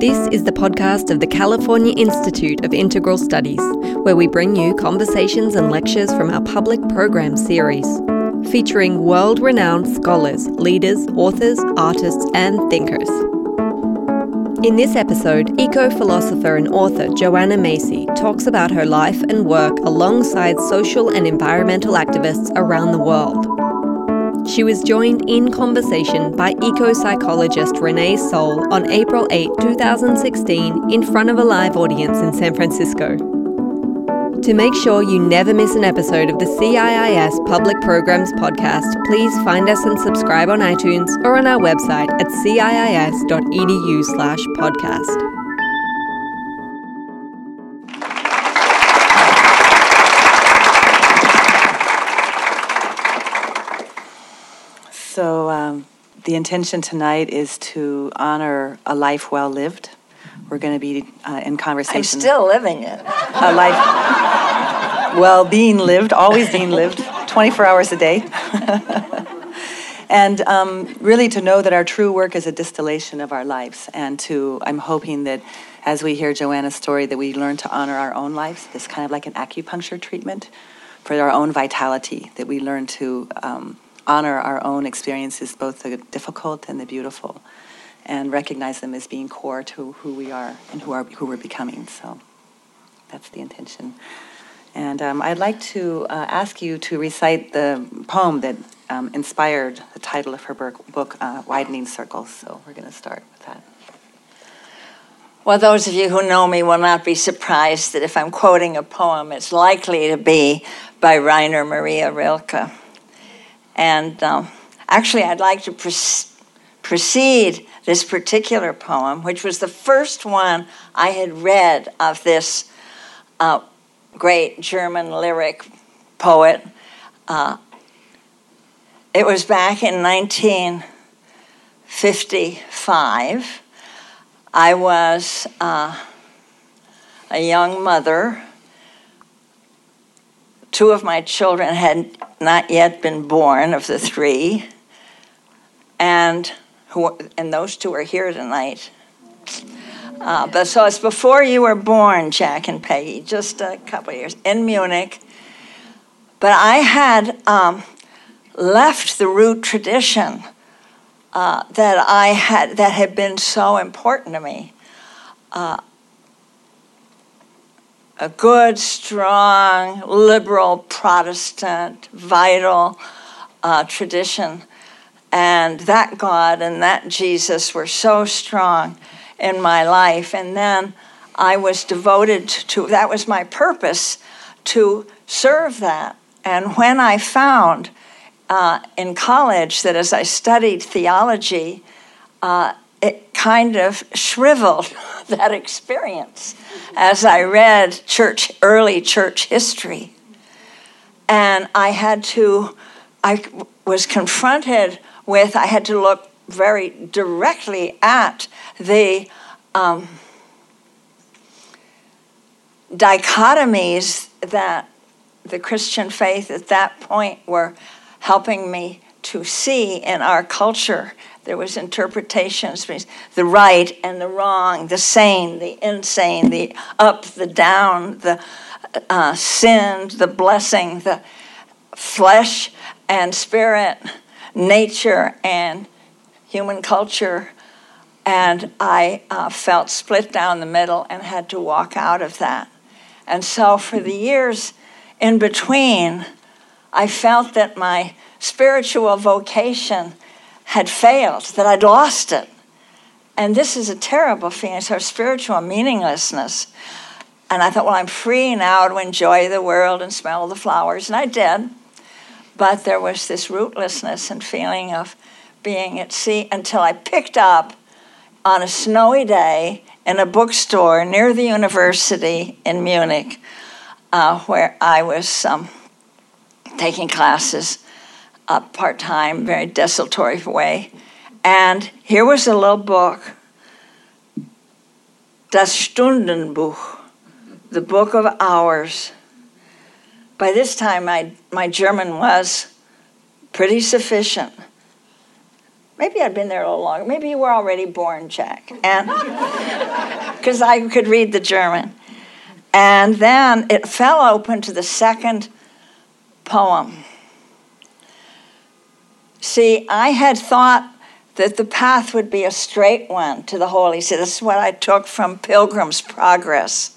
This is the podcast of the California Institute of Integral Studies, where we bring you conversations and lectures from our public program series, featuring world renowned scholars, leaders, authors, artists, and thinkers. In this episode, eco philosopher and author Joanna Macy talks about her life and work alongside social and environmental activists around the world. She was joined in conversation by eco psychologist Renee Soule on April 8, 2016, in front of a live audience in San Francisco. To make sure you never miss an episode of the CIIS Public Programs podcast, please find us and subscribe on iTunes or on our website at ciis.edu/podcast. the intention tonight is to honor a life well lived. We're going to be uh, in conversation. I'm still living it. A life well being lived, always being lived, 24 hours a day. and um, really to know that our true work is a distillation of our lives. And to, I'm hoping that as we hear Joanna's story, that we learn to honor our own lives. This kind of like an acupuncture treatment for our own vitality, that we learn to um, honor our own experiences, both the difficult and the beautiful, and recognize them as being core to who we are and who, are, who we're becoming. So that's the intention. And um, I'd like to uh, ask you to recite the poem that um, inspired the title of her book, uh, Widening Circles. So we're going to start with that. Well, those of you who know me will not be surprised that if I'm quoting a poem, it's likely to be by Rainer Maria Rilke. And um, actually, I'd like to precede this particular poem, which was the first one I had read of this uh, great German lyric poet. Uh, it was back in 1955. I was uh, a young mother. Two of my children had not yet been born of the three, and who and those two are here tonight. Uh, but so it's before you were born, Jack and Peggy, just a couple years in Munich. But I had um, left the root tradition uh, that I had that had been so important to me. Uh, a good, strong, liberal, Protestant, vital uh, tradition. And that God and that Jesus were so strong in my life. And then I was devoted to that, was my purpose to serve that. And when I found uh, in college that as I studied theology, uh, it kind of shriveled that experience as I read church early church history. And I had to I was confronted with I had to look very directly at the um, dichotomies that the Christian faith at that point were helping me to see in our culture there was interpretations, the right and the wrong, the sane, the insane, the up, the down, the uh, sinned, the blessing, the flesh and spirit, nature and human culture. And I uh, felt split down the middle and had to walk out of that. And so for the years in between, I felt that my spiritual vocation had failed, that I'd lost it. And this is a terrible feeling, it's our spiritual meaninglessness. And I thought, well, I'm free now to enjoy the world and smell the flowers. And I did. But there was this rootlessness and feeling of being at sea until I picked up on a snowy day in a bookstore near the university in Munich, uh, where I was um, taking classes uh, part time, very desultory way. And here was a little book, Das Stundenbuch, the book of hours. By this time, my, my German was pretty sufficient. maybe I'd been there a little longer. Maybe you were already born, Jack. And because I could read the German. And then it fell open to the second poem. See, I had thought that the path would be a straight one to the holy city. This is what I took from Pilgrim's Progress,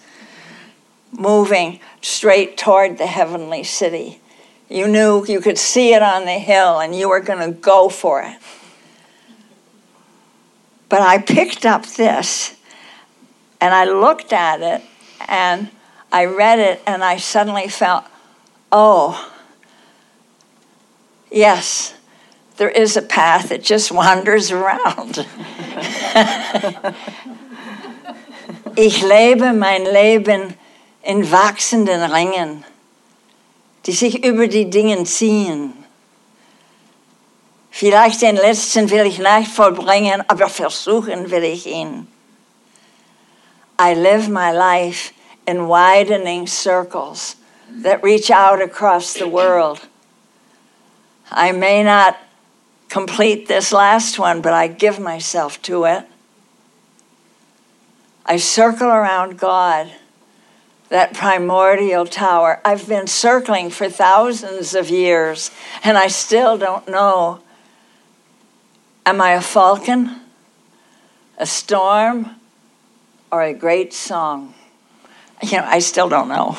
moving straight toward the heavenly city. You knew you could see it on the hill and you were going to go for it. But I picked up this and I looked at it and I read it and I suddenly felt, oh, yes, there is a path that just wanders around. ich lebe mein Leben in wachsenden Ringen, die sich über die Dinge ziehen. Vielleicht den letzten will ich nicht vollbringen, aber versuchen will ich ihn. I live my life in widening circles that reach out across the world. I may not complete this last one, but I give myself to it. I circle around God, that primordial tower. I've been circling for thousands of years, and I still don't know. Am I a falcon, a storm, or a great song? You know, I still don't know.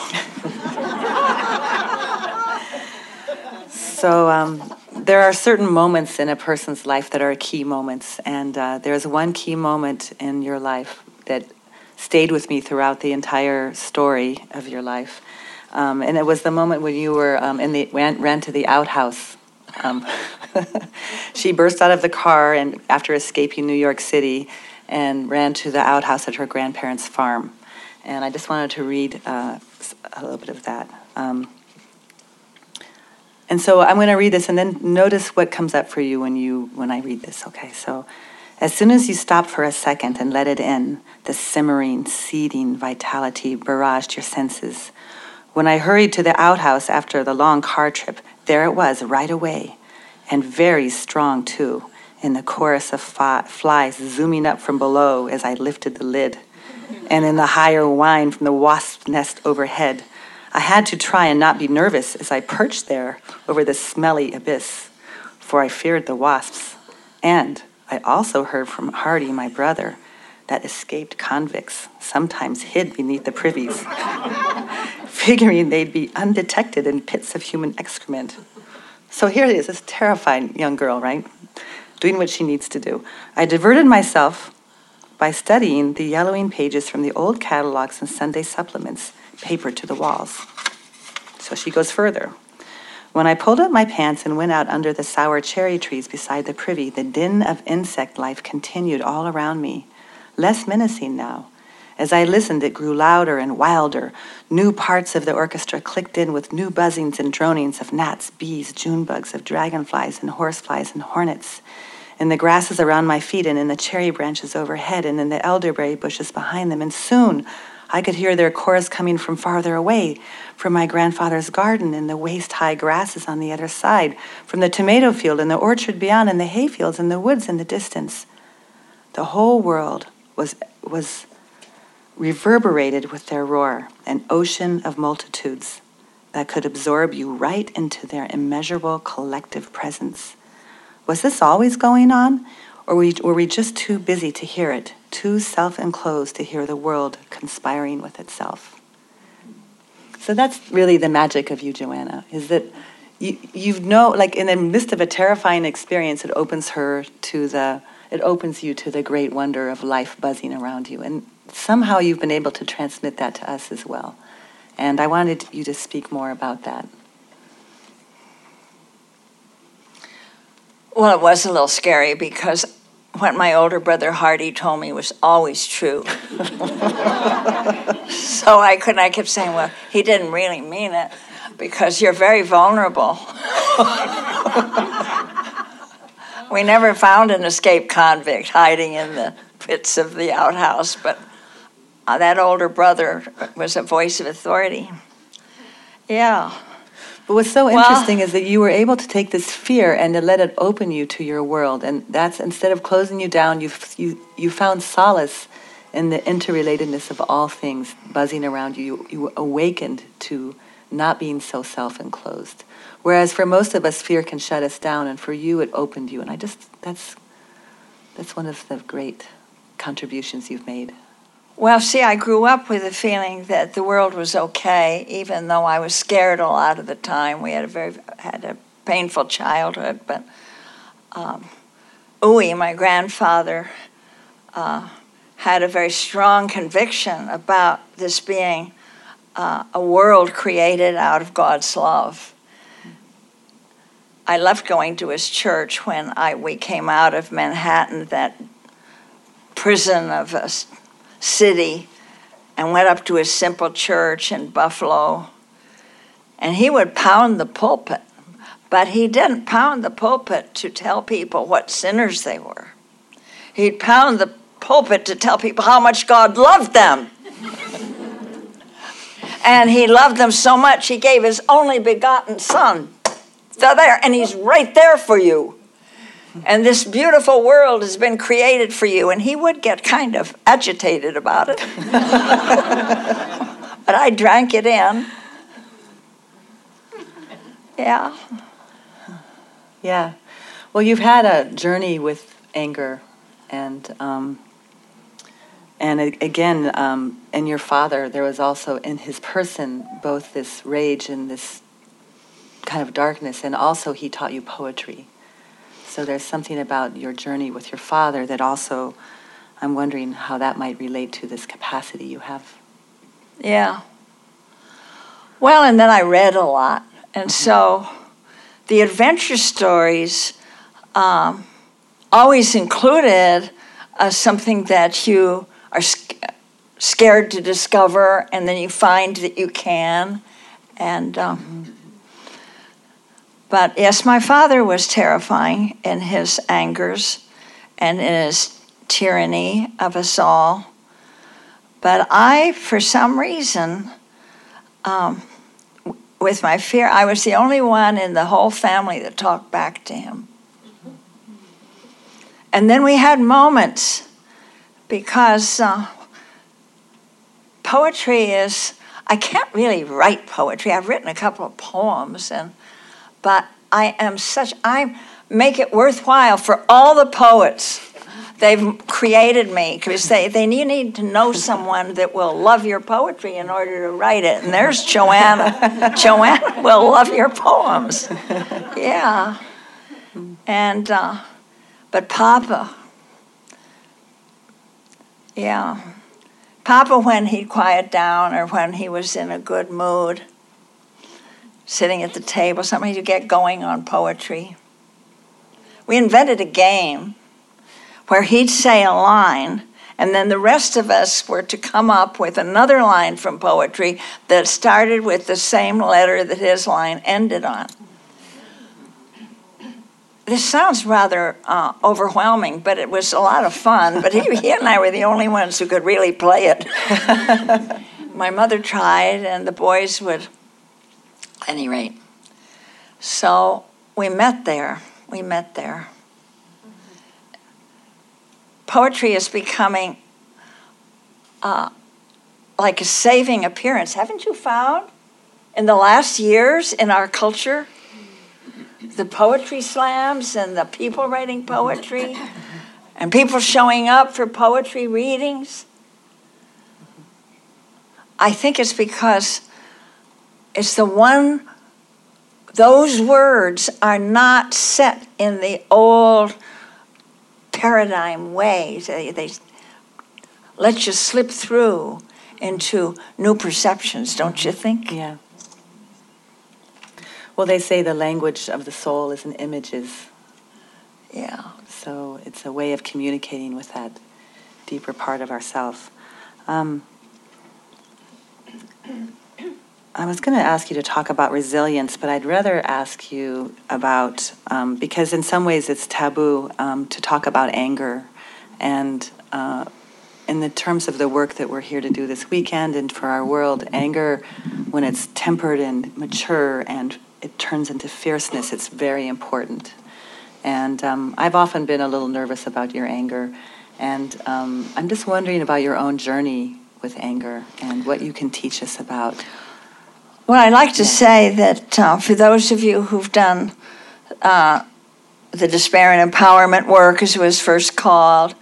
so, um, there are certain moments in a person's life that are key moments, and uh, there's one key moment in your life that stayed with me throughout the entire story of your life. Um, and it was the moment when you were um, in the ran, ran to the outhouse. Um, she burst out of the car and after escaping New York City, and ran to the outhouse at her grandparents' farm. And I just wanted to read uh, a little bit of that. And so I'm going to read this, and then notice what comes up for you when you when I read this. Okay, so as soon as you stopped for a second and let it in, the simmering, seething vitality barraged your senses. When I hurried to the outhouse after the long car trip, there it was right away, and very strong too, in the chorus of fi- flies zooming up from below as I lifted the lid, and in the higher whine from the wasp nest overhead. I had to try and not be nervous as I perched there over the smelly abyss, for I feared the wasps. And I also heard from Hardy, my brother, that escaped convicts sometimes hid beneath the privies, figuring they'd be undetected in pits of human excrement. So here it is, this terrified young girl, right? Doing what she needs to do. I diverted myself by studying the yellowing pages from the old catalogs and Sunday supplements papered to the walls. So she goes further. When I pulled up my pants and went out under the sour cherry trees beside the privy, the din of insect life continued all around me, less menacing now. As I listened, it grew louder and wilder. New parts of the orchestra clicked in with new buzzings and dronings of gnats, bees, June bugs, of dragonflies and horseflies and hornets. In the grasses around my feet and in the cherry branches overhead and in the elderberry bushes behind them. And soon I could hear their chorus coming from farther away, from my grandfather's garden in the waist high grasses on the other side, from the tomato field and the orchard beyond, and the hayfields and the woods in the distance. The whole world was, was reverberated with their roar, an ocean of multitudes that could absorb you right into their immeasurable collective presence. Was this always going on, or were we just too busy to hear it, too self enclosed to hear the world conspiring with itself? So that's really the magic of you, Joanna, is that you, you know, like in the midst of a terrifying experience, it opens her to the, it opens you to the great wonder of life buzzing around you. And somehow you've been able to transmit that to us as well. And I wanted you to speak more about that. Well, it was a little scary because what my older brother Hardy told me was always true. so I couldn't, I kept saying, well, he didn't really mean it because you're very vulnerable. we never found an escaped convict hiding in the pits of the outhouse, but uh, that older brother was a voice of authority. Yeah. But what's so Well- interesting is that you were able to take this fear and to let it open you to your world, and that's instead of closing you down, you you you found solace in the interrelatedness of all things buzzing around you. You, you awakened to not being so self-enclosed. Whereas for most of us, fear can shut us down, and for you, it opened you. And I just that's that's one of the great contributions you've made. Well, see, I grew up with a feeling that the world was okay, even though I was scared a lot of the time. We had a very had a painful childhood, but um, my grandfather, uh, had a very strong conviction about this being uh, a world created out of God's love. I left going to his church when I we came out of Manhattan, that prison of a s- city, and went up to his simple church in Buffalo. And he would pound the pulpit, but he didn't pound the pulpit to tell people what sinners they were. He'd pound the pulpit to tell people how much God loved them. and he loved them so much, he gave his only begotten son. They're there, and he's right there for you. And this beautiful world has been created for you. And he would get kind of agitated about it. but I drank it in. Yeah. Yeah. Well, you've had a journey with anger, and um, and again, um, in your father, there was also in his person both this rage and this kind of darkness, and also he taught you poetry. So there's something about your journey with your father that also, I'm wondering how that might relate to this capacity you have. Yeah. Well, and then I read a lot. And so the adventure stories um, always included uh, something that you are sc- scared to discover, and then you find that you can. And, um, but yes, my father was terrifying in his angers and in his tyranny of us all. But I, for some reason, um, with my fear, I was the only one in the whole family that talked back to him. And then we had moments because uh, poetry is, I can't really write poetry. I've written a couple of poems, and but I am such, I make it worthwhile for all the poets they've created me because they, they you need to know someone that will love your poetry in order to write it. And there's Joanna. Joanna will love your poems. Yeah. And, uh, but Papa, yeah. Papa, when he'd quiet down or when he was in a good mood, sitting at the table, something to get going on poetry. We invented a game where he'd say a line, and then the rest of us were to come up with another line from poetry that started with the same letter that his line ended on. This sounds rather uh, overwhelming, but it was a lot of fun. But he, he and I were the only ones who could really play it. My mother tried, and the boys would, any rate. So we met there. We met there poetry is becoming uh, like a saving appearance. Haven't you found in the last years in our culture the poetry slams and the people writing poetry and people showing up for poetry readings? I think it's because it's the one, those words are not set in the old paradigm ways. They, they let you slip through into new perceptions, don't you think? Yeah. Well, they say the language of the soul is in images. Yeah. So it's a way of communicating with that deeper part of ourself. Um, I was going to ask you to talk about resilience, but I'd rather ask you about, um, because in some ways it's taboo um, to talk about anger. And uh, in the terms of the work that we're here to do this weekend and for our world, anger, when it's tempered and mature and it turns into fierceness, it's very important. And um, I've often been a little nervous about your anger. And um, I'm just wondering about your own journey with anger and what you can teach us about. Well, I'd like to say that uh, for those of you who've done uh, the despair and empowerment work, as it was first called,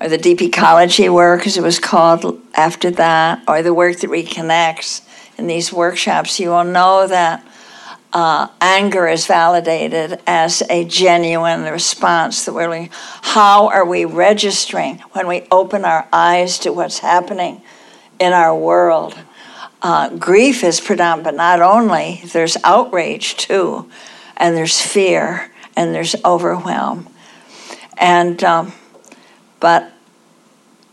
or the deep ecology work, as it was called after that, or the work that reconnects in these workshops, you will know that uh, anger is validated as a genuine response. That we're how are we registering when we open our eyes to what's happening in our world? Uh, grief is predominant, but not only. There's outrage too, and there's fear, and there's overwhelm, and um, but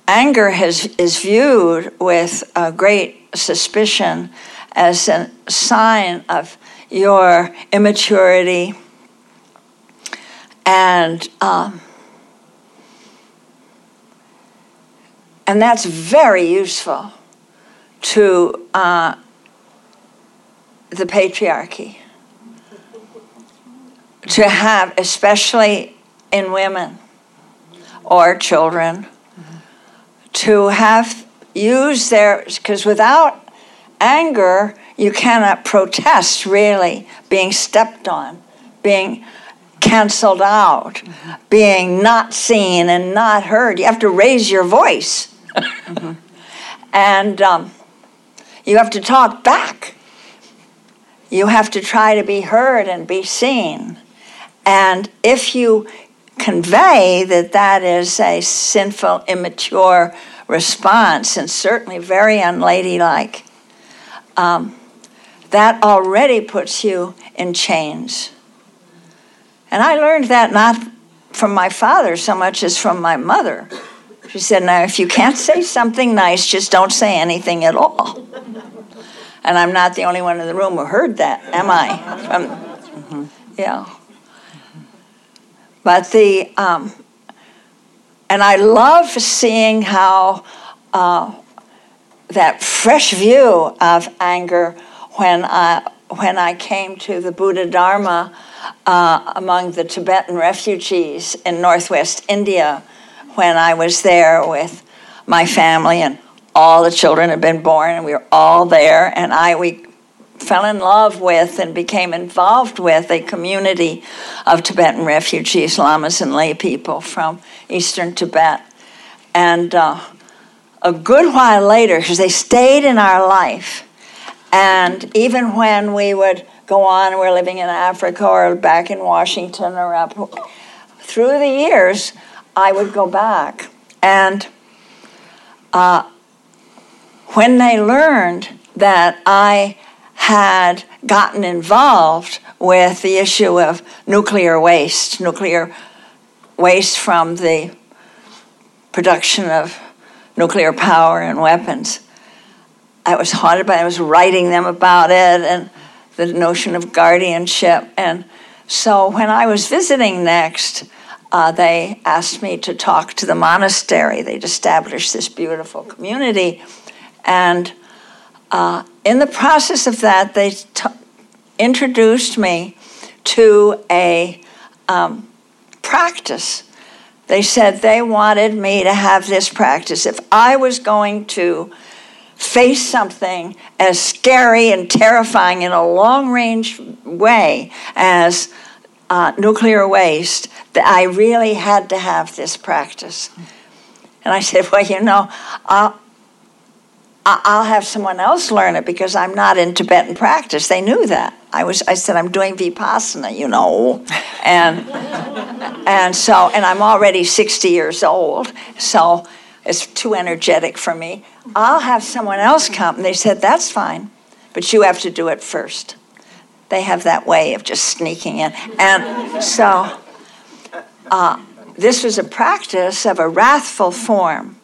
anger has is viewed with a great suspicion as a sign of your immaturity and um, and that's very useful to uh, the patriarchy to have especially in women or children to have use their because without anger you cannot protest really being stepped on, being canceled out, mm-hmm. being not seen and not heard. You have to raise your voice. mm-hmm. And um, you have to talk back. You have to try to be heard and be seen. And if you convey that that is a sinful, immature response, and certainly very unladylike, um, that already puts you in chains. And I learned that not from my father so much as from my mother. She said, Now, if you can't say something nice, just don't say anything at all. And I'm not the only one in the room who heard that, am I? From, mm-hmm. Yeah. But the, um, and I love seeing how uh, that fresh view of anger when I, when I came to the Buddha Dharma uh, among the Tibetan refugees in northwest India when I was there with my family and all the children had been born and we were all there and I we fell in love with and became involved with a community of Tibetan refugees, lamas and lay people from eastern Tibet. And uh, a good while later, because they stayed in our life, and even when we would go on, we're living in Africa or back in Washington or up through the years, I would go back. And uh, when they learned that I had gotten involved with the issue of nuclear waste, nuclear waste from the production of nuclear power and weapons, I was haunted by it. I was writing them about it and the notion of guardianship. And so when I was visiting next, uh, they asked me to talk to the monastery. They'd established this beautiful community. And uh, in the process of that, they t- introduced me to a um, practice. They said they wanted me to have this practice. If I was going to face something as scary and terrifying in a long range way as uh, nuclear waste, that I really had to have this practice. And I said, Well, you know, I'll, I'll have someone else learn it because I'm not in Tibetan practice. They knew that. I was. I said I'm doing vipassana, you know, and and so and I'm already 60 years old, so it's too energetic for me. I'll have someone else come. And they said, That's fine, but you have to do it first. They have that way of just sneaking in. And so uh, this was a practice of a wrathful form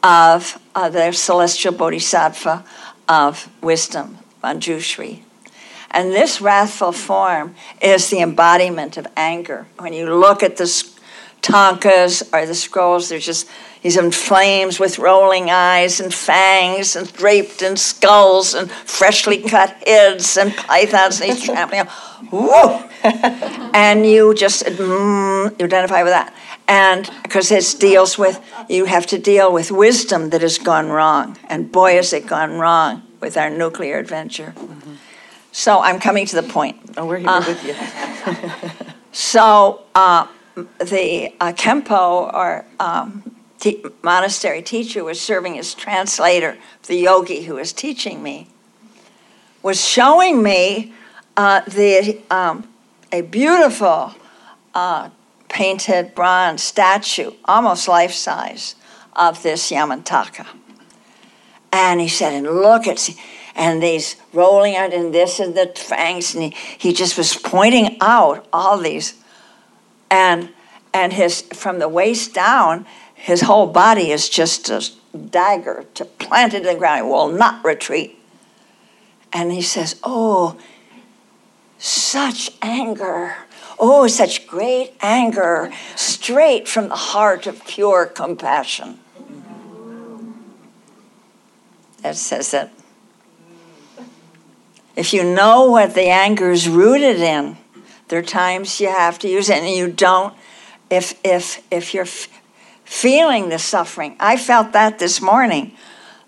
of uh, the celestial bodhisattva of wisdom, Manjushri. And this wrathful form is the embodiment of anger. When you look at this Thangkas are the scrolls. There's just he's in flames with rolling eyes and fangs and draped in skulls and freshly cut heads and pythons. And he's trampling. Whoa! and you just mm, you identify with that and because it deals with you have to deal with wisdom that has gone wrong and boy has it gone wrong with our nuclear adventure mm-hmm. so i'm coming to the point oh we're here uh, with you so uh, the uh, khenpo or um, monastery teacher was serving as translator the yogi who was teaching me was showing me uh, the um, a beautiful uh, painted bronze statue, almost life size, of this Yamantaka. And he said, and look at, and these rolling out, and this and the fangs, and he, he just was pointing out all these. And and his from the waist down, his whole body is just a dagger to planted in the ground. He will not retreat. And he says, Oh, such anger Oh, such great anger, straight from the heart of pure compassion. That says that. If you know what the anger is rooted in, there are times you have to use it and you don't. If, if, if you're f- feeling the suffering, I felt that this morning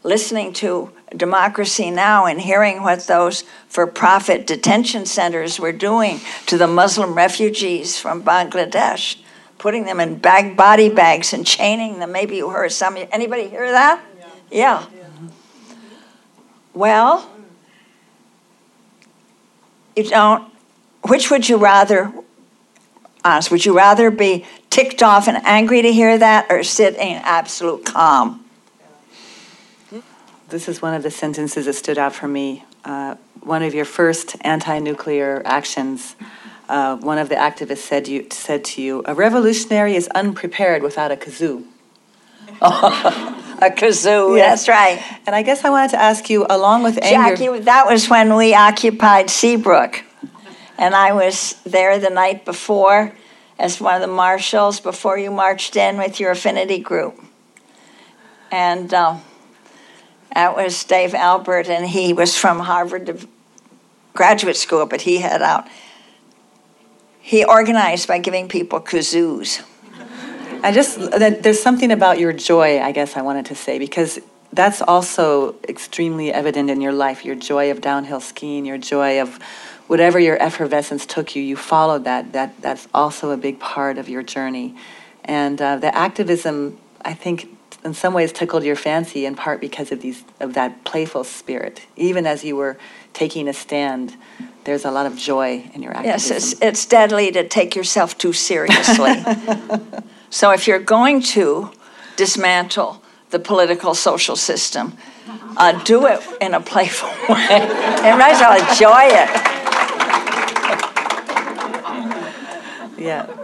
listening to Democracy Now! and hearing what those for profit detention centers were doing to the Muslim refugees from Bangladesh, putting them in bag, body bags and chaining them. Maybe you heard some. Anybody hear that? Yeah. yeah. Well, you don't. Which would you rather? Honest, would you rather be ticked off and angry to hear that, or sit in absolute calm? This is one of the sentences that stood out for me. Uh, one of your first anti-nuclear actions. Uh, one of the activists said you said to you, "A revolutionary is unprepared without a kazoo." a kazoo. Yes. That's right. And I guess I wanted to ask you, along with anger. Jackie, that was when we occupied Seabrook, and I was there the night before as one of the marshals before you marched in with your affinity group, and. Um, that was Dave Albert, and he was from Harvard graduate school, but he had out. He organized by giving people kazoos. I just, there's something about your joy, I guess I wanted to say, because that's also extremely evident in your life your joy of downhill skiing, your joy of whatever your effervescence took you, you followed that. that that's also a big part of your journey. And uh, the activism, I think, in some ways tickled your fancy in part because of these of that playful spirit. Even as you were taking a stand, there's a lot of joy in your activism. Yes, it's, it's deadly to take yourself too seriously. so if you're going to dismantle the political social system, uh, do it in a playful way. as well enjoy it. Yeah.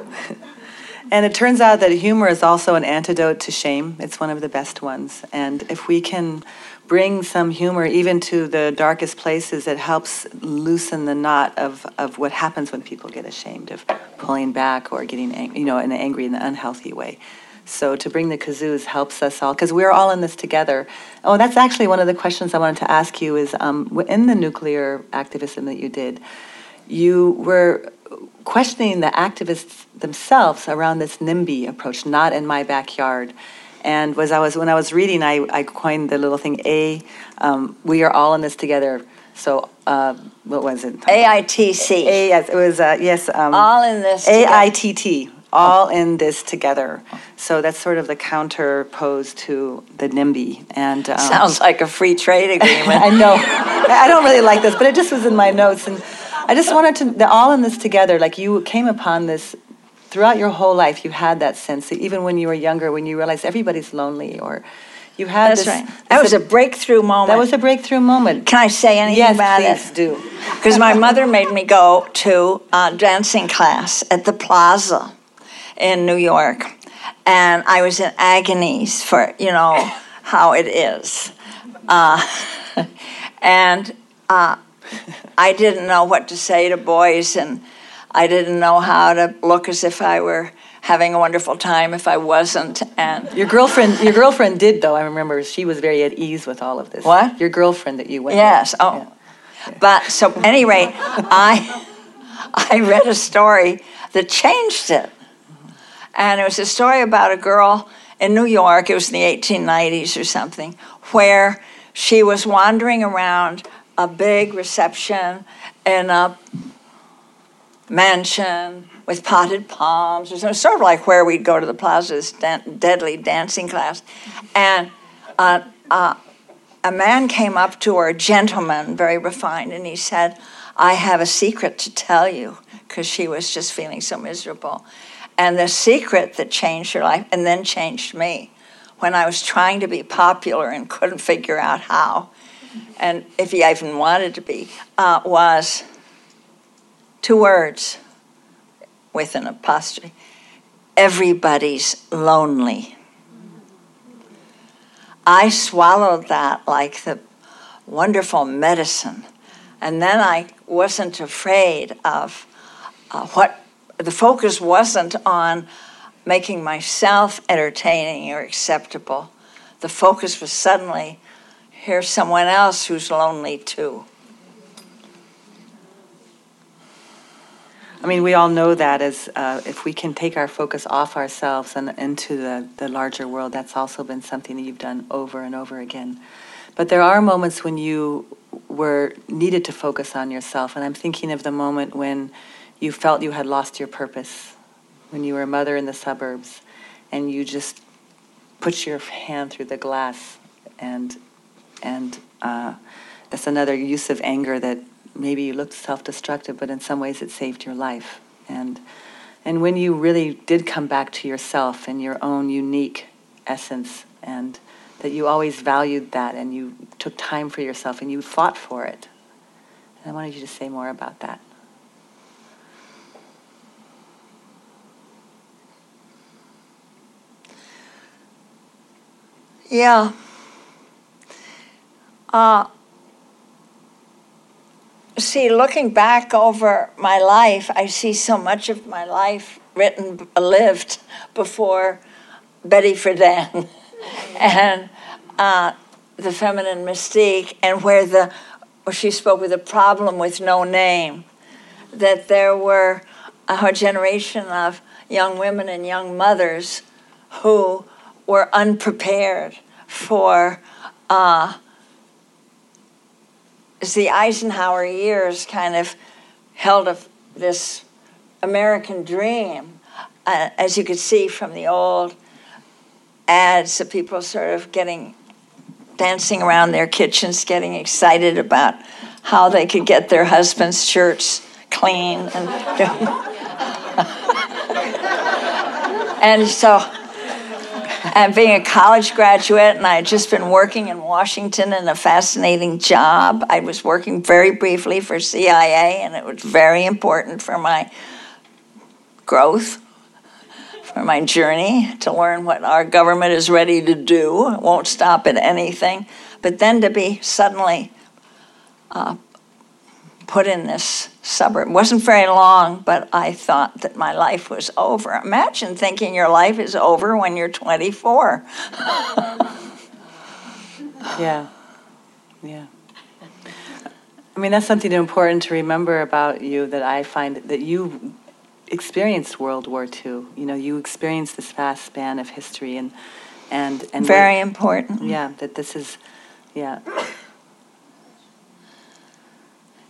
And it turns out that humor is also an antidote to shame. It's one of the best ones. And if we can bring some humor even to the darkest places, it helps loosen the knot of, of what happens when people get ashamed of pulling back or getting ang- you know, in an angry in and unhealthy way. So to bring the kazoos helps us all because we're all in this together. Oh, that's actually one of the questions I wanted to ask you is um, in the nuclear activism that you did, you were questioning the activists themselves around this NIMBY approach, not in my backyard. And was I was when I was reading, I, I coined the little thing A. Um, we are all in this together. So uh, what was it? AITC. A yes, it was uh, yes. Um, all in this. AITT. All in this together. So that's sort of the counterpose to the NIMBY. And um, sounds like a free trade agreement. I know. I don't really like this, but it just was in my notes and. I just wanted to, the, all in this together, like you came upon this throughout your whole life, you had that sense, that even when you were younger, when you realized everybody's lonely or you had That's this, right. That was a, breakthrough moment. That was a breakthrough moment. Can I say anything yes, about please it? do. Because my mother made me go to a dancing class at the Plaza in New York, and I was in agonies for you know how it is, uh, and uh, I didn't know what to say to boys, and I didn't know how to look as if I were having a wonderful time if I wasn't. And Your girlfriend, your girlfriend did though. I remember she was very at ease with all of this. What? Your girlfriend that you went. yes, with. oh, but so at any rate, I I read a story that changed it, and it was a story about a girl in New York. It was in the 1890s or something, where she was wandering around a big reception in a mansion with potted palms or something, sort of like where we'd go to the Plaza's dan- deadly dancing class. And uh, uh, a man came up to her, a gentleman, very refined, and he said, I have a secret to tell you, because she was just feeling so miserable. And the secret that changed her life and then changed me when I was trying to be popular and couldn't figure out how, and if he even wanted to be, uh, was two words with an apostrophe everybody's lonely. I swallowed that like the wonderful medicine. And then I wasn't afraid of uh, what the focus wasn't on making myself entertaining or acceptable. The focus was suddenly here's someone else who's lonely too. I mean, we all know that as uh, if we can take our focus off ourselves and into the, the larger world, that's also been something that you've done over and over again. But there are moments when you were needed to focus on yourself, and I'm thinking of the moment when you felt you had lost your purpose, when you were a mother in the suburbs, and you just put your hand through the glass, and and uh, that's another use of anger that maybe you looked self-destructive, but in some ways it saved your life. And and when you really did come back to yourself and your own unique essence, and that you always valued that, and you took time for yourself, and you fought for it. And I wanted you to say more about that. Yeah. Uh, see, looking back over my life, I see so much of my life written, lived before Betty Friedan. And uh, the feminine mystique, and where the where she spoke with a problem with no name, that there were a generation of young women and young mothers who were unprepared for uh, the Eisenhower years kind of held a, this American dream, uh, as you could see from the old ads of people sort of getting dancing around their kitchens, getting excited about how they could get their husbands' shirts clean and and so and being a college graduate and I had just been working in Washington in a fascinating job. I was working very briefly for CIA and it was very important for my growth for my journey to learn what our government is ready to do. It won't stop at anything. But then to be suddenly uh, put in this suburb. It wasn't very long, but I thought that my life was over. Imagine thinking your life is over when you're 24. Yeah. Yeah. I mean, that's something important to remember about you that I find that you experienced World War II. You know, you experienced this vast span of history and and and Very important. yeah, that this is yeah.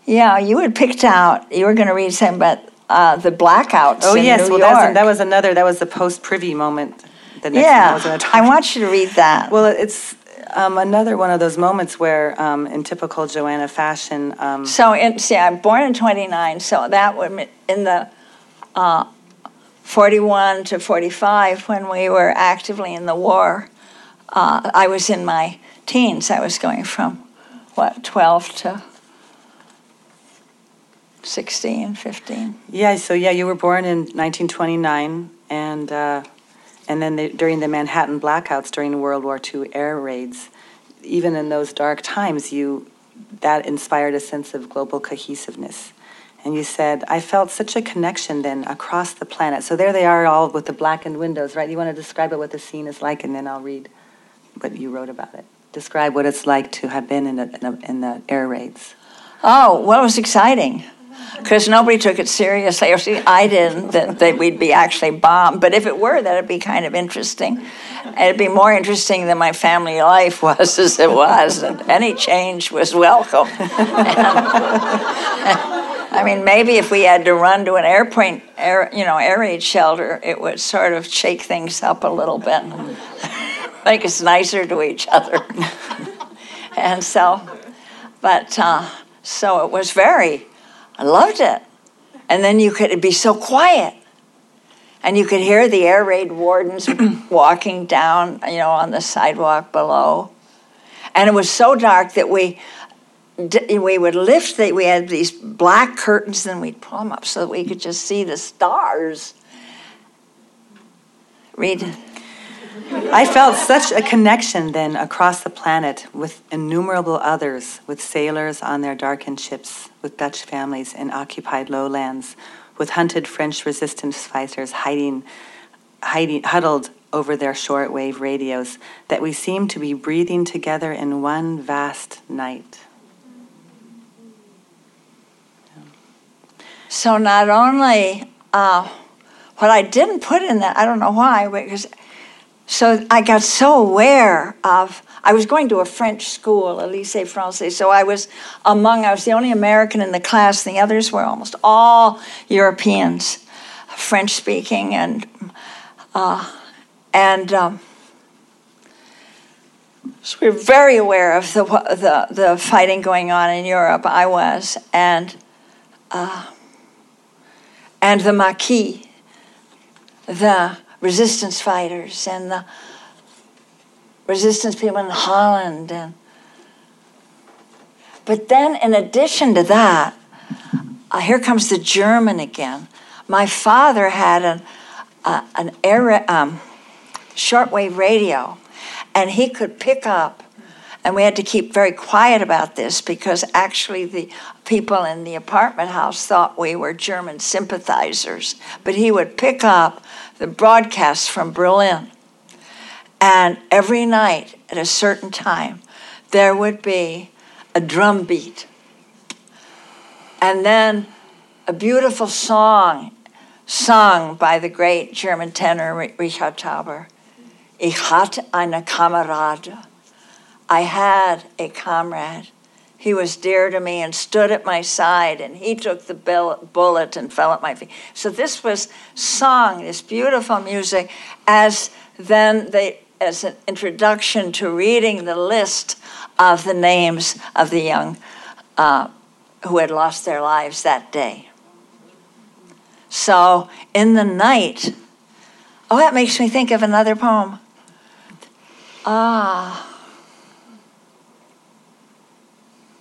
Yeah, you had picked out, you were going to read something about uh, the blackouts Oh in yes, New well York. that was another that was the post privy moment. The next thing I yeah, was talk I want you to read that. Well, it's um, another one of those moments where, um, in typical Joanna fashion, um, So, in, see, I'm born in 29, so that would, in the uh, 41 to 45, when we were actively in the war, uh, I was in my teens. I was going from, what, 12 to 16, 15. yeah. So yeah, you were born in 1929, and uh, and then the, during the Manhattan blackouts during World War II air raids, even in those dark times, you that inspired a sense of global cohesiveness, And you said, I felt such a connection then across the planet. So there they are, all with the blackened windows, right? You want to describe it, what the scene is like, and then I'll read what you wrote about it. Describe what it's like to have been in, a, in, a, in the air raids. Oh, well, it was exciting because nobody took it seriously. Or see, I didn't that, that we'd be actually bombed. But if it were, that'd be kind of interesting. It'd be more interesting than my family life was as it was. And any change was welcome. I mean, maybe if we had to run to an airplane, air, you know, air raid shelter, it would sort of shake things up a little bit, make us nicer to each other. and so, but uh, so it was very, I loved it. And then you could be so quiet. And you could hear the air raid wardens walking down, you know, on the sidewalk below. And it was so dark that we, we would lift the, we had these black curtains and we'd pull them up so that we could just see the stars read i felt such a connection then across the planet with innumerable others with sailors on their darkened ships with dutch families in occupied lowlands with hunted french resistance fighters hiding, hiding huddled over their shortwave radios that we seem to be breathing together in one vast night. So not only uh, what I didn't put in that, I don't know why, because so I got so aware of. I was going to a French school, a lycée français, so I was among. I was the only American in the class. The others were almost all Europeans, French speaking, and uh, and. Um, so we were very aware of the, the, the fighting going on in Europe. I was, and uh, and the Maquis, the resistance fighters, and the resistance people in Holland. And, but then, in addition to that, uh, here comes the German again. My father had an, uh, an air, um, shortwave radio, and he could pick up and we had to keep very quiet about this because actually the people in the apartment house thought we were German sympathizers. But he would pick up the broadcasts from Berlin. And every night at a certain time, there would be a drum beat. And then a beautiful song sung by the great German tenor Richard Tauber. Ich hatte eine Kamerade. I had a comrade. He was dear to me and stood at my side, and he took the bullet and fell at my feet. So this was sung, this beautiful music, as then they, as an introduction to reading the list of the names of the young uh, who had lost their lives that day. So in the night, oh, that makes me think of another poem. Ah.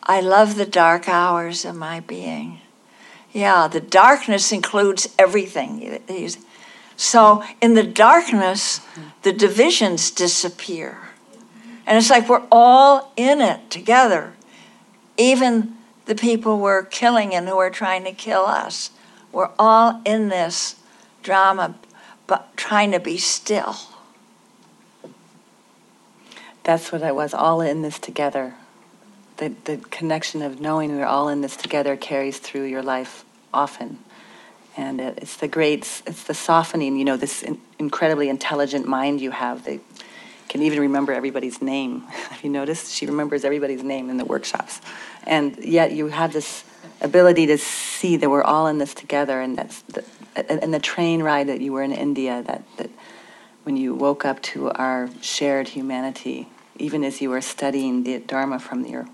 I love the dark hours of my being. Yeah, the darkness includes everything. So in the darkness, the divisions disappear. And it's like we're all in it together. Even the people we're killing and who are trying to kill us. We're all in this drama, but trying to be still. That's what I was, all in this together the, the connection of knowing we're all in this together carries through your life often. And it, it's the great, it's the softening, you know, this in, incredibly intelligent mind you have that can even remember everybody's name. have you noticed? She remembers everybody's name in the workshops. And yet you have this ability to see that we're all in this together. And that's the, and the train ride that you were in India, that, that when you woke up to our shared humanity, even as you were studying the Dharma from your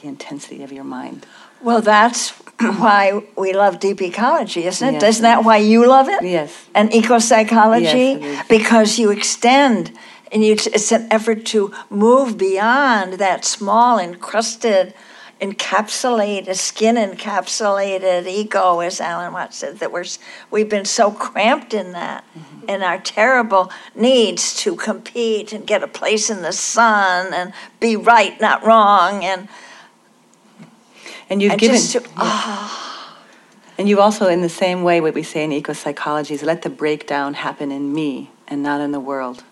the intensity of your mind. Well, that's why we love deep ecology, isn't it? Yes, Isn't that why you love it? Yes. And eco psychology? Yes, because you extend and you, it's an effort to move beyond that small, encrusted, encapsulated, skin encapsulated ego, as Alan Watts said, that we're, we've been so cramped in that, mm-hmm. in our terrible needs to compete and get a place in the sun and be right, not wrong, and and you've and given to, oh. And you also, in the same way, what we say in eco psychology is let the breakdown happen in me and not in the world.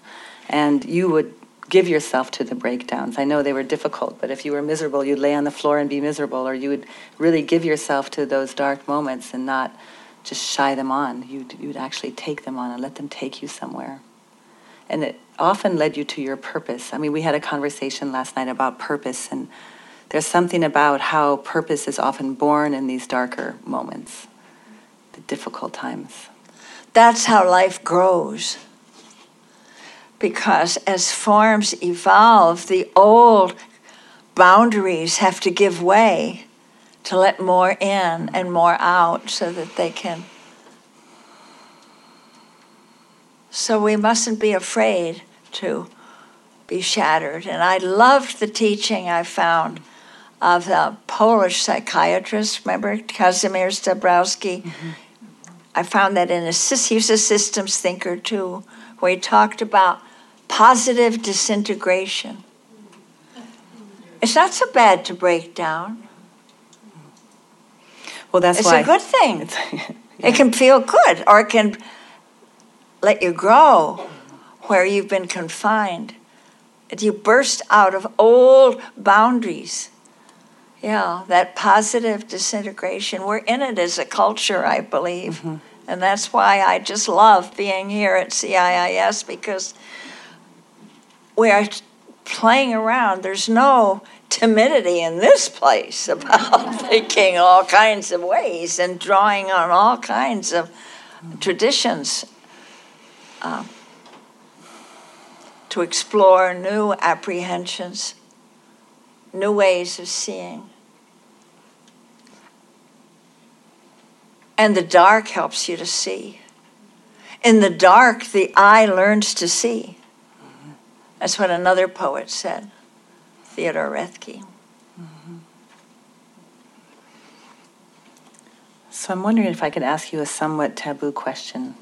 And you would give yourself to the breakdowns. I know they were difficult, but if you were miserable, you'd lay on the floor and be miserable, or you would really give yourself to those dark moments and not just shy them on. You'd, you'd actually take them on and let them take you somewhere. And it often led you to your purpose. I mean, we had a conversation last night about purpose, and there's something about how purpose is often born in these darker moments, the difficult times. That's how life grows because as forms evolve, the old boundaries have to give way to let more in and more out so that they can. So we mustn't be afraid to be shattered. And I loved the teaching I found of the Polish psychiatrist, remember Kazimierz Dabrowski? Mm-hmm. I found that in a, he was a systems thinker too, where he talked about positive disintegration. It's not so bad to break down. Well, that's it's why. a good thing. yeah. It can feel good, or it can let you grow where you've been confined. You burst out of old boundaries. Yeah, that positive disintegration. We're in it as a culture, I believe. Mm-hmm. And that's why I just love being here at CIIS because we are playing around. There's no timidity in this place about thinking all kinds of ways and drawing on all kinds of traditions uh, to explore new apprehensions, new ways of seeing. And the dark helps you to see. In the dark, the eye learns to see. That's what another poet said, Theodore Roethke. Mm-hmm. So I'm wondering if I could ask you a somewhat taboo question.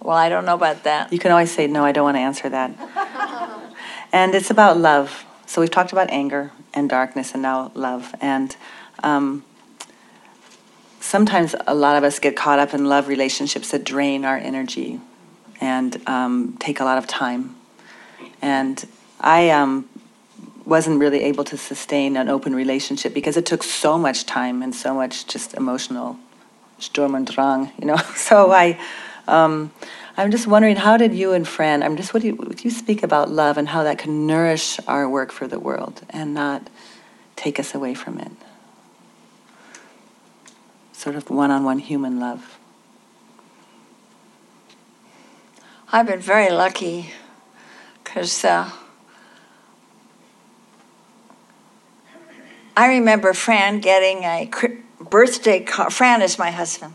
Well, I don't know about that. You can always say, no, I don't want to answer that. and it's about love. So we've talked about anger and darkness and now love. And um, sometimes a lot of us get caught up in love relationships that drain our energy and um, take a lot of time and I um, wasn't really able to sustain an open relationship because it took so much time and so much just emotional Sturm und Drang, you know. so I, um, I'm just wondering, how did you and Fran, I'm just, what do you, you speak about love and how that can nourish our work for the world and not take us away from it? Sort of one-on-one human love. I've been very lucky because uh, I remember Fran getting a birthday card. Fran is my husband.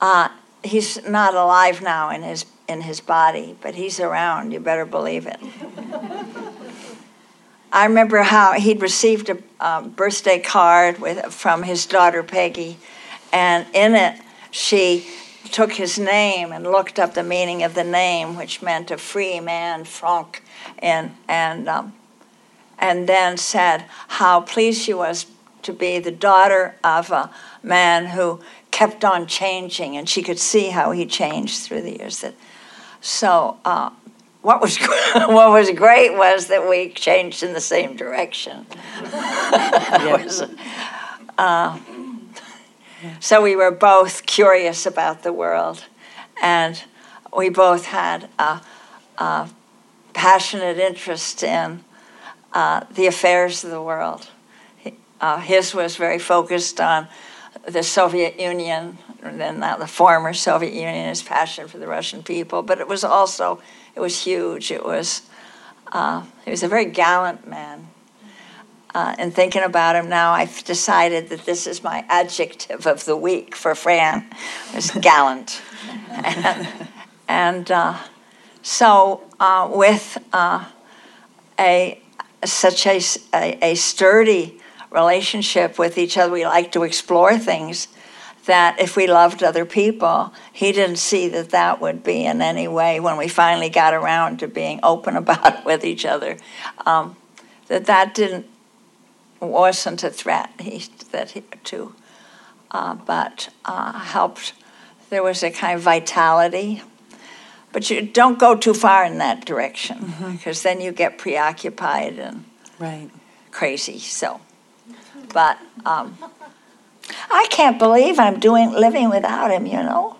Uh, he's not alive now in his in his body, but he's around. You better believe it. I remember how he'd received a, birthday card with from his daughter Peggy, and in it she took his name and looked up the meaning of the name, which meant a free man, Frank, and and um, and then said how pleased she was to be the daughter of a man who kept on changing, and she could see how he changed through the years. That so. Uh, what was what was great was that we changed in the same direction. was, uh, so we were both curious about the world, and we both had a, a passionate interest in uh, the affairs of the world. Uh, his was very focused on the Soviet Union, then now the former Soviet Union, his passion for the Russian people, but it was also, it was huge. It was, uh, he was a very gallant man uh, and thinking about him now, I've decided that this is my adjective of the week for Fran. Is gallant, and, and uh, so uh, with uh, a such a, a, a sturdy relationship with each other, we like to explore things that if we loved other people, he didn't see that that would be in any way when we finally got around to being open about it with each other. Um, that that didn't wasn't a threat he, that he, to uh, but uh, helped. There was a kind of vitality. But you don't go too far in that direction because then you get preoccupied and Right. crazy. So, but um, I can't believe I'm doing living without him. You know.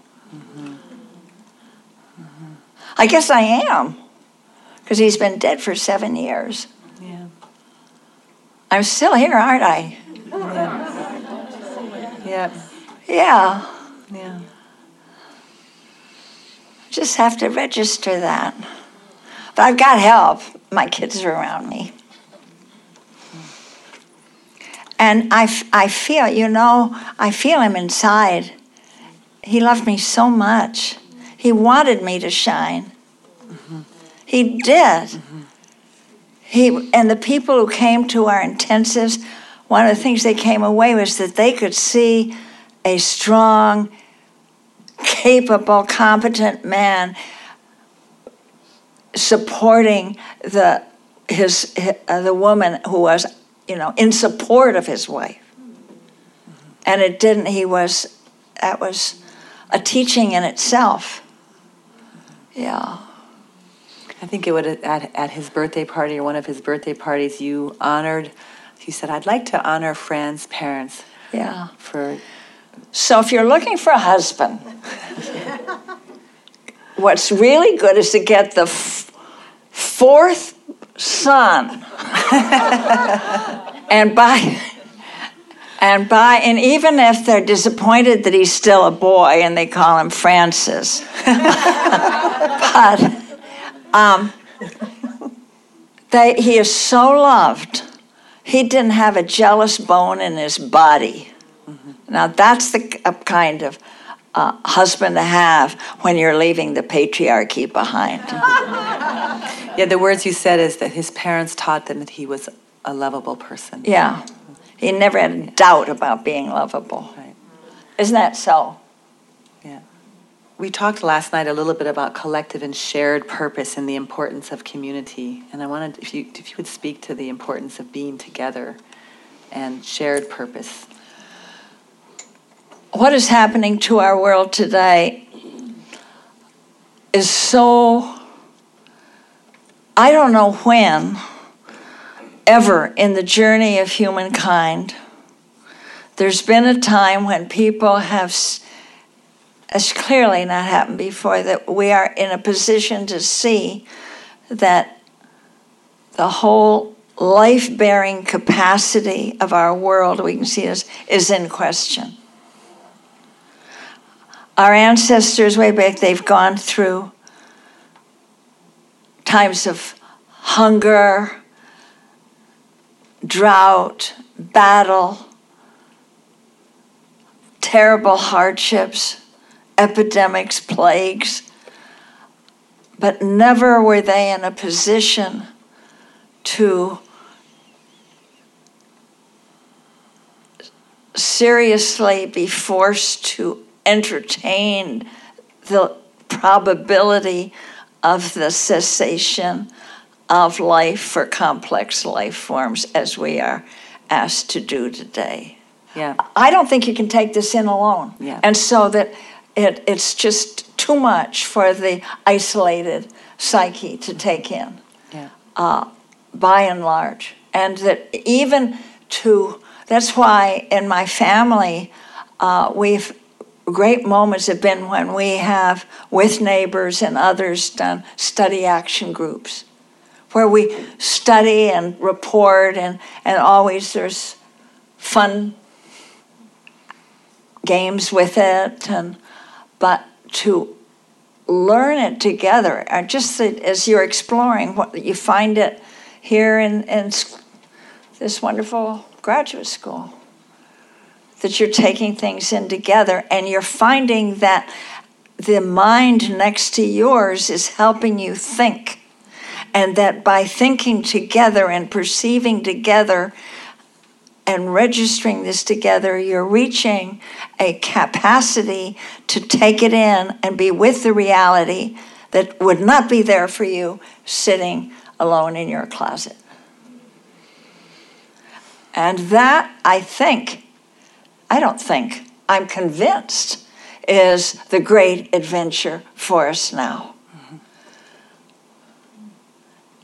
I guess I am because he's been dead for seven years. Yeah. I'm still here, aren't I? Yeah. Yeah. Yeah. Just have to register that. But I've got help. My kids are around me. And I, I feel, you know, I feel him inside. He loved me so much. He wanted me to shine. He did. He, and the people who came to our intensives, one of the things they came away was that they could see a strong, capable, competent man supporting the his, uh, the woman who was you know in support of his wife. And it didn't he was that was a teaching in itself. Yeah. I think it would at at his birthday party or one of his birthday parties you honored you said I'd like to honor Fran's parents yeah. for so if you're looking for a husband what's really good is to get the f- fourth son. And by and by and even if they're disappointed that he's still a boy and they call him francis. But um, they, he is so loved he didn't have a jealous bone in his body. Now that's the kind of uh, husband to have when you're leaving the patriarchy behind yeah the words you said is that his parents taught them that he was a lovable person Yeah. He never had a doubt about being lovable. Right. Isn't that so? Yeah. We talked last night a little bit about collective and shared purpose and the importance of community. And I wanted if you if you would speak to the importance of being together and shared purpose. What is happening to our world today is so, I don't know when, ever in the journey of humankind, there's been a time when people have, s- it's clearly not happened before, that we are in a position to see that the whole life bearing capacity of our world, we can see this, is in question. Our ancestors, way back, they've gone through times of hunger, drought, battle, terrible hardships, epidemics, plagues, but never were they in a position to seriously be forced to entertain the probability of the cessation of life for complex life forms as we are asked to do today. Yeah. I don't think you can take this in alone. Yeah. And so that it, it's just too much for the isolated psyche to take in Yeah. uh, by and large. And that even to, that's why in my family, uh, we've, great moments have been when we have, with neighbors and others, done study action groups where we study and report, and, and always there's fun games with it. And, but to learn it together, just as you're exploring, what you find it here in, in this wonderful graduate school that you're taking things in together and you're finding that the mind next to yours is helping you think. And that by thinking together and perceiving together and registering this together, you're reaching a capacity to take it in and be with the reality that would not be there for you sitting alone in your closet. And that, I think, I don't think, I'm convinced, is the great adventure for us now. Mm-hmm.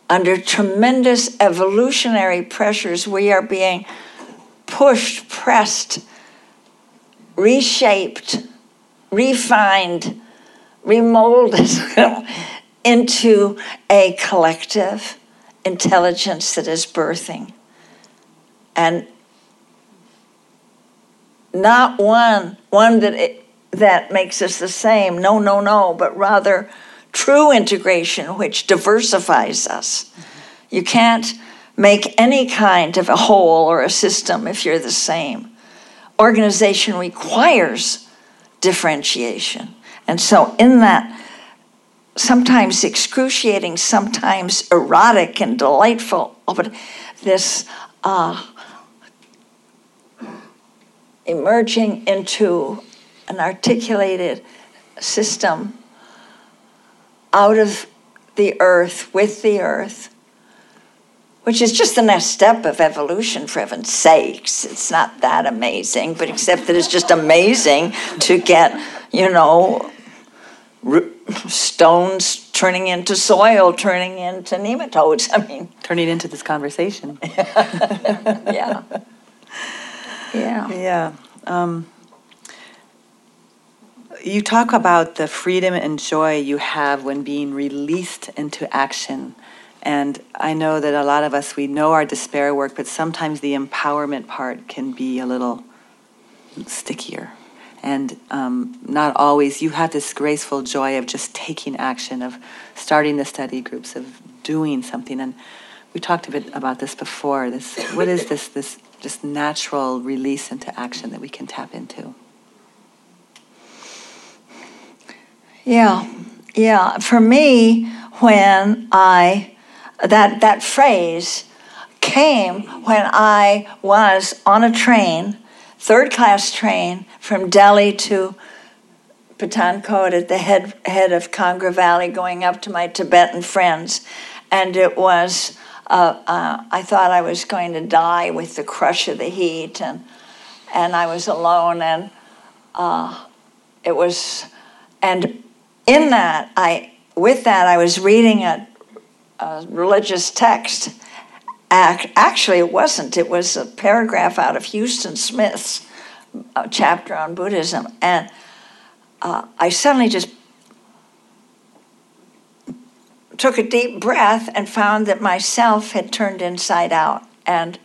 Under tremendous evolutionary pressures, we are being pushed, pressed, reshaped, refined, remolded into a collective intelligence that is birthing. And not one, one that, it, that makes us the same, no, no, no, but rather true integration which diversifies us. You can't make any kind of a whole or a system if you're the same. Organization requires differentiation. And so, in that sometimes excruciating, sometimes erotic and delightful, but this uh, emerging into an articulated system out of the earth, with the earth, which is just the next step of evolution, for heaven's sakes. It's not that amazing, but except that it's just amazing to get, you know, stones turning into soil, turning into nematodes. I mean, turning into this conversation. yeah. Yeah. Yeah. Um, you talk about the freedom and joy you have when being released into action. And I know that a lot of us, we know our despair work, but sometimes the empowerment part can be a little stickier and um, not always you have this graceful joy of just taking action of starting the study groups of doing something and we talked a bit about this before this what is this this just natural release into action that we can tap into yeah yeah for me when i that that phrase came when i was on a train third class train from Delhi to Pathankot at the head, head of Kangra Valley going up to my Tibetan friends. And it was, uh, uh, I thought I was going to die with the crush of the heat, and, and I was alone. And uh, it was, and in that, I, with that, I was reading a, a religious text actually, it wasn't. It was a paragraph out of Huston Smith's uh, chapter on Buddhism. And uh, I suddenly just took a deep breath and found that myself had turned inside out. And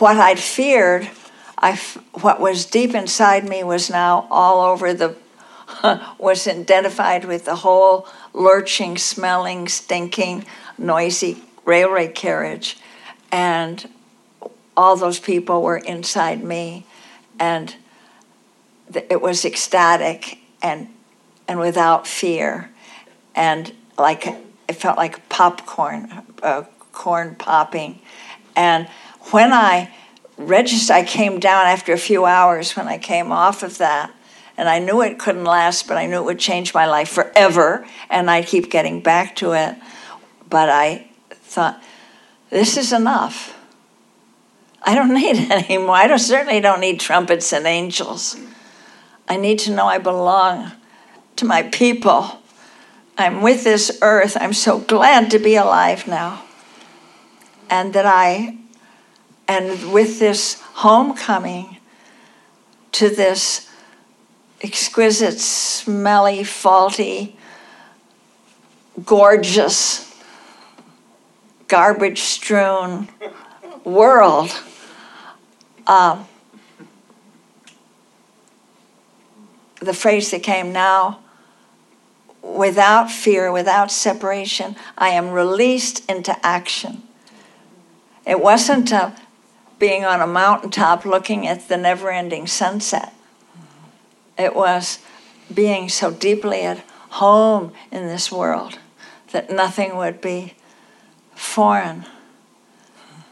what I'd feared, I, what was deep inside me was now all over the, was identified with the whole lurching, smelling, stinking, noisy railway carriage. And all those people were inside me. And it was ecstatic and, and without fear. And like it felt like popcorn, uh, corn popping. And when I registered, I came down after a few hours when I came off of that. And I knew it couldn't last, but I knew it would change my life forever. And I'd keep getting back to it. But I thought, this is enough. I don't need it anymore. I don't, certainly don't need trumpets and angels. I need to know I belong to my people. I'm with this earth. I'm so glad to be alive now. And that I, and with this homecoming to this exquisite, smelly, faulty, gorgeous, garbage strewn world. Um, the phrase that came now without fear, without separation, I am released into action. It wasn't uh, being on a mountaintop looking at the never ending sunset, it was being so deeply at home in this world that nothing would be foreign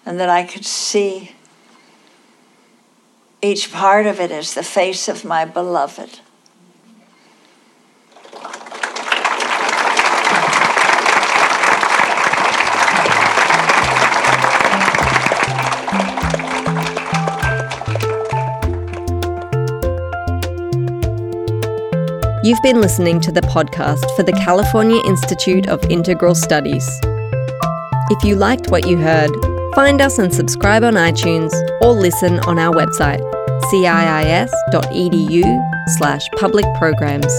and that I could see each part of it as the face of my beloved. You've been listening to the podcast for the California Institute of Integral Studies. If you liked what you heard, find us and subscribe on iTunes or listen on our website, ciis.edu slash public programs.